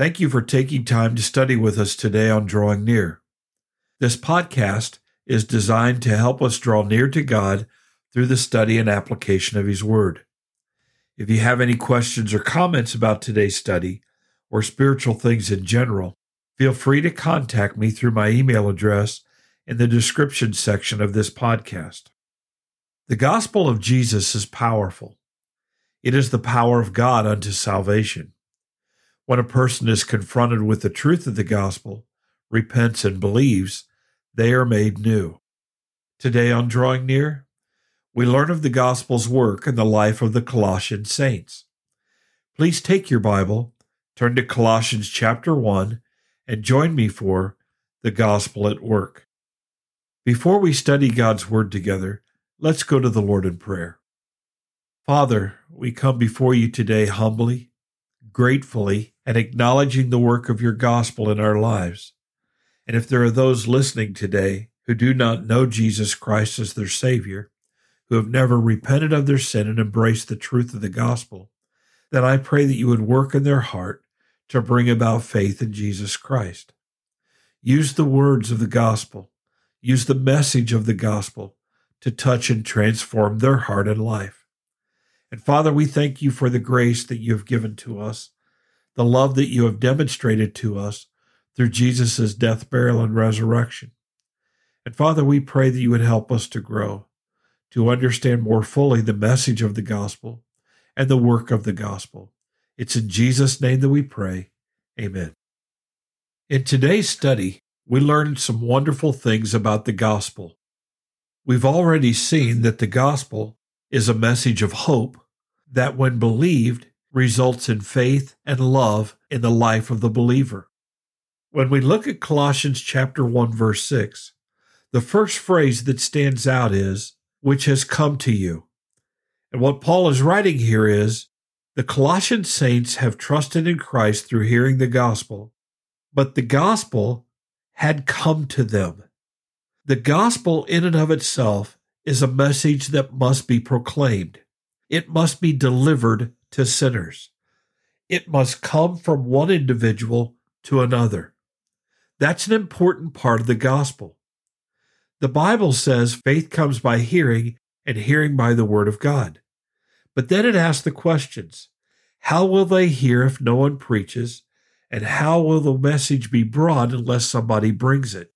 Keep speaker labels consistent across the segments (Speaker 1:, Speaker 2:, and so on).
Speaker 1: Thank you for taking time to study with us today on Drawing Near. This podcast is designed to help us draw near to God through the study and application of His Word. If you have any questions or comments about today's study or spiritual things in general, feel free to contact me through my email address in the description section of this podcast. The gospel of Jesus is powerful. It is the power of God unto salvation. When a person is confronted with the truth of the gospel, repents, and believes, they are made new. Today on Drawing Near, we learn of the gospel's work in the life of the Colossian saints. Please take your Bible, turn to Colossians chapter 1, and join me for the gospel at work. Before we study God's word together, let's go to the Lord in prayer. Father, we come before you today humbly, gratefully, and acknowledging the work of your gospel in our lives. And if there are those listening today who do not know Jesus Christ as their Savior, who have never repented of their sin and embraced the truth of the gospel, then I pray that you would work in their heart to bring about faith in Jesus Christ. Use the words of the gospel, use the message of the gospel to touch and transform their heart and life. And Father, we thank you for the grace that you have given to us the love that you have demonstrated to us through Jesus' death, burial, and resurrection. And Father, we pray that you would help us to grow, to understand more fully the message of the gospel and the work of the gospel. It's in Jesus' name that we pray. Amen. In today's study, we learned some wonderful things about the gospel. We've already seen that the gospel is a message of hope that, when believed, results in faith and love in the life of the believer. When we look at Colossians chapter 1 verse 6, the first phrase that stands out is which has come to you. And what Paul is writing here is the Colossian saints have trusted in Christ through hearing the gospel, but the gospel had come to them. The gospel in and of itself is a message that must be proclaimed. It must be delivered to sinners. It must come from one individual to another. That's an important part of the gospel. The Bible says faith comes by hearing, and hearing by the word of God. But then it asks the questions How will they hear if no one preaches? And how will the message be brought unless somebody brings it?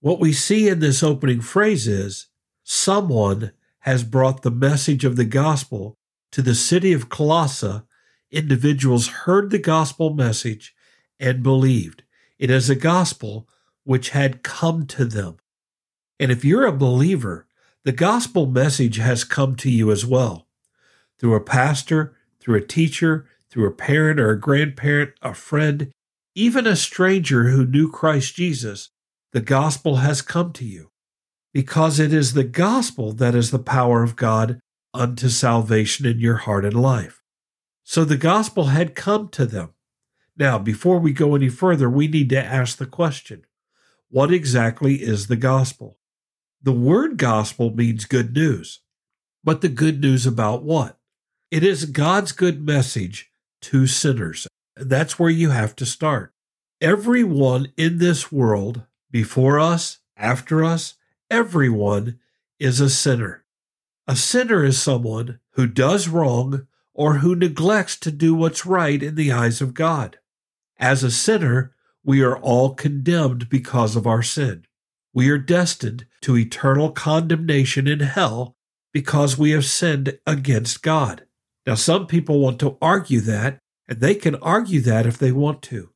Speaker 1: What we see in this opening phrase is someone has brought the message of the gospel to the city of Colossae, individuals heard the gospel message and believed. It is a gospel which had come to them. And if you're a believer, the gospel message has come to you as well through a pastor, through a teacher, through a parent or a grandparent, a friend, even a stranger who knew Christ Jesus. The gospel has come to you because it is the gospel that is the power of God unto salvation in your heart and life. So the gospel had come to them. Now, before we go any further, we need to ask the question what exactly is the gospel? The word gospel means good news. But the good news about what? It is God's good message to sinners. That's where you have to start. Everyone in this world, before us, after us, everyone is a sinner. A sinner is someone who does wrong or who neglects to do what's right in the eyes of God. As a sinner, we are all condemned because of our sin. We are destined to eternal condemnation in hell because we have sinned against God. Now, some people want to argue that, and they can argue that if they want to.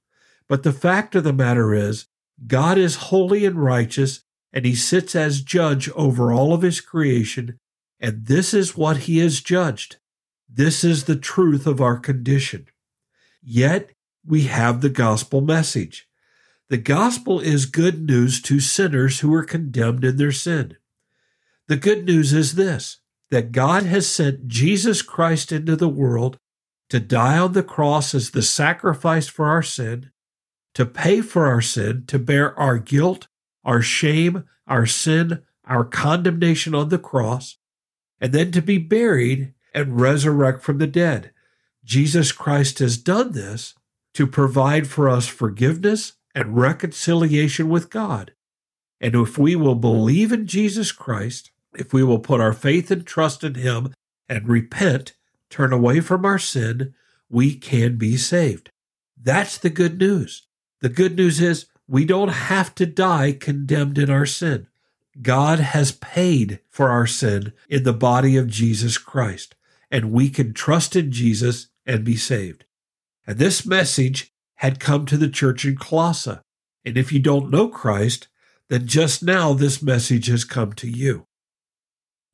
Speaker 1: But the fact of the matter is, God is holy and righteous, and he sits as judge over all of his creation, and this is what he has judged. This is the truth of our condition. Yet we have the gospel message. The gospel is good news to sinners who are condemned in their sin. The good news is this that God has sent Jesus Christ into the world to die on the cross as the sacrifice for our sin, to pay for our sin, to bear our guilt, our shame, our sin, our condemnation on the cross, and then to be buried and resurrect from the dead. Jesus Christ has done this to provide for us forgiveness and reconciliation with God. And if we will believe in Jesus Christ, if we will put our faith and trust in Him and repent, turn away from our sin, we can be saved. That's the good news. The good news is we don't have to die condemned in our sin. God has paid for our sin in the body of Jesus Christ, and we can trust in Jesus and be saved. And this message had come to the church in Colossae. And if you don't know Christ, then just now this message has come to you.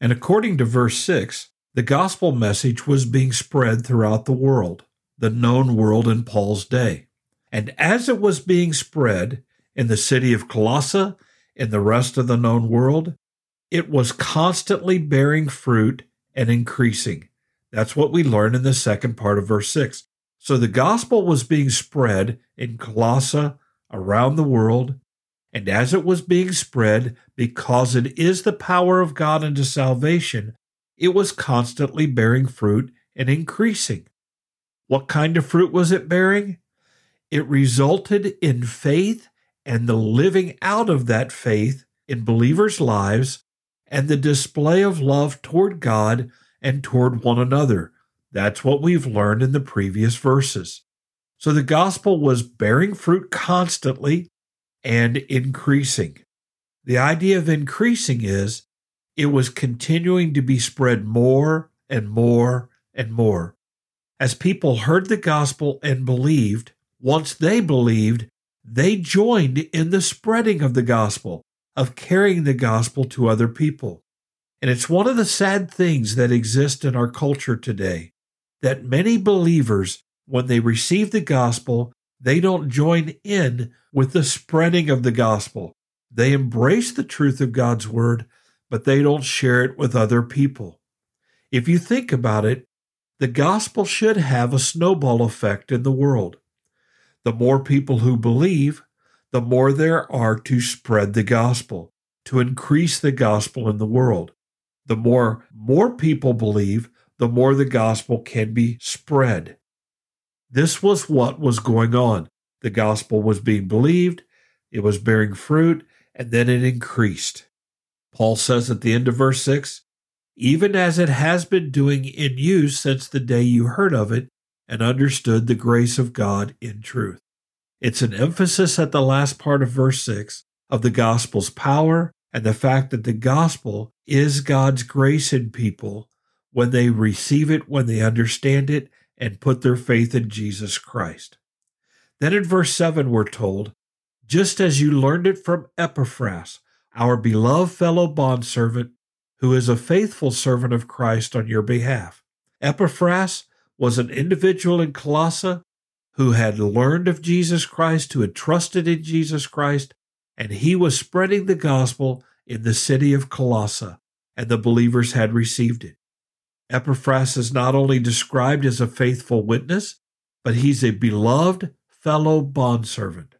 Speaker 1: And according to verse 6, the gospel message was being spread throughout the world, the known world in Paul's day. And as it was being spread in the city of Colossae, and the rest of the known world, it was constantly bearing fruit and increasing. That's what we learn in the second part of verse 6. So the gospel was being spread in Colossae around the world, and as it was being spread, because it is the power of God unto salvation, it was constantly bearing fruit and increasing. What kind of fruit was it bearing? It resulted in faith and the living out of that faith in believers' lives and the display of love toward God and toward one another. That's what we've learned in the previous verses. So the gospel was bearing fruit constantly and increasing. The idea of increasing is it was continuing to be spread more and more and more. As people heard the gospel and believed, once they believed, they joined in the spreading of the gospel, of carrying the gospel to other people. And it's one of the sad things that exist in our culture today that many believers, when they receive the gospel, they don't join in with the spreading of the gospel. They embrace the truth of God's word, but they don't share it with other people. If you think about it, the gospel should have a snowball effect in the world. The more people who believe, the more there are to spread the gospel, to increase the gospel in the world. The more more people believe, the more the gospel can be spread. This was what was going on. The gospel was being believed, it was bearing fruit, and then it increased. Paul says at the end of verse 6 even as it has been doing in you since the day you heard of it and understood the grace of God in truth. It's an emphasis at the last part of verse 6 of the gospel's power and the fact that the gospel is God's grace in people when they receive it, when they understand it, and put their faith in Jesus Christ. Then in verse 7, we're told, just as you learned it from Epaphras, our beloved fellow bondservant, who is a faithful servant of Christ on your behalf. Epaphras was an individual in Colossae who had learned of Jesus Christ, who had trusted in Jesus Christ, and he was spreading the gospel in the city of Colossae, and the believers had received it. Epaphras is not only described as a faithful witness, but he's a beloved fellow bondservant.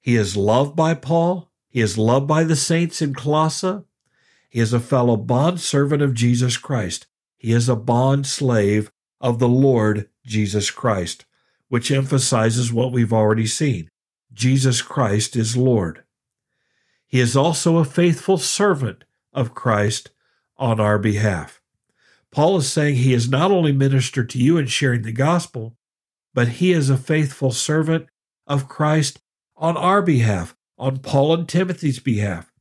Speaker 1: He is loved by Paul. He is loved by the saints in Colossae. He is a fellow bondservant of Jesus Christ. He is a bond slave of the Lord Jesus Christ, which emphasizes what we've already seen. Jesus Christ is Lord. He is also a faithful servant of Christ on our behalf. Paul is saying he has not only ministered to you in sharing the gospel, but he is a faithful servant of Christ on our behalf, on Paul and Timothy's behalf.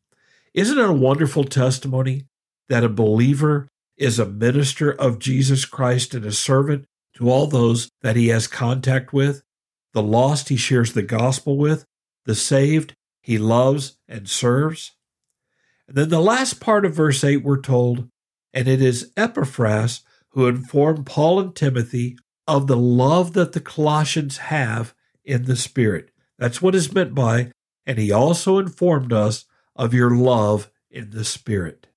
Speaker 1: Isn't it a wonderful testimony that a believer is a minister of Jesus Christ and a servant to all those that he has contact with? The lost he shares the gospel with, the saved he loves and serves. And then the last part of verse 8, we're told and it is Epaphras who informed Paul and Timothy of the love that the Colossians have in the Spirit. That's what is meant by, and he also informed us of your love in the Spirit.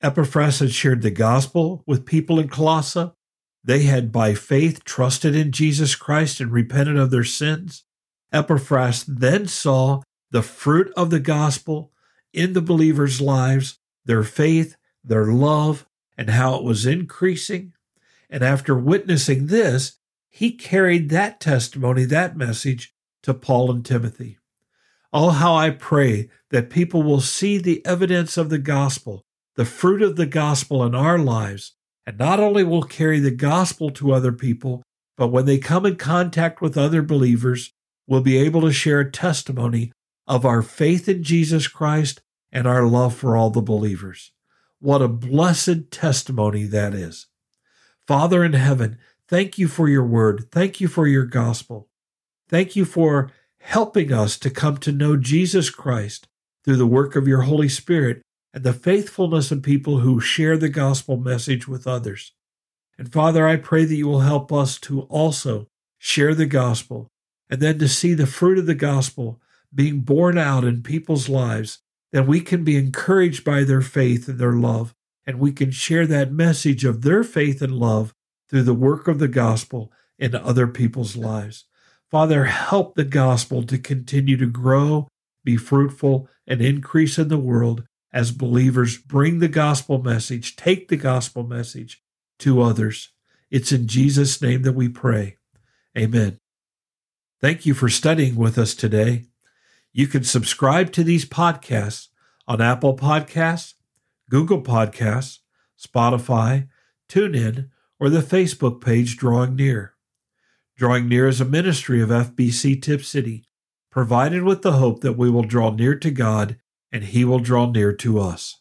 Speaker 1: Epaphras had shared the gospel with people in Colossae. They had by faith trusted in Jesus Christ and repented of their sins. Epaphras then saw the fruit of the gospel in the believers' lives, their faith, their love, and how it was increasing. And after witnessing this, he carried that testimony, that message to Paul and Timothy. Oh, how I pray that people will see the evidence of the gospel, the fruit of the gospel in our lives, and not only will carry the gospel to other people, but when they come in contact with other believers, will be able to share a testimony of our faith in Jesus Christ and our love for all the believers. What a blessed testimony that is. Father in heaven, thank you for your word. Thank you for your gospel. Thank you for helping us to come to know Jesus Christ through the work of your Holy Spirit and the faithfulness of people who share the gospel message with others. And Father, I pray that you will help us to also share the gospel and then to see the fruit of the gospel being borne out in people's lives, that we can be encouraged by their faith and their love, and we can share that message of their faith and love through the work of the gospel in other people's lives. Father, help the gospel to continue to grow, be fruitful, and increase in the world as believers bring the gospel message, take the gospel message to others. It's in Jesus' name that we pray. Amen. Thank you for studying with us today. You can subscribe to these podcasts on Apple Podcasts, Google Podcasts, Spotify, TuneIn, or the Facebook page Drawing Near. Drawing Near is a ministry of FBC Tipp City, provided with the hope that we will draw near to God and He will draw near to us.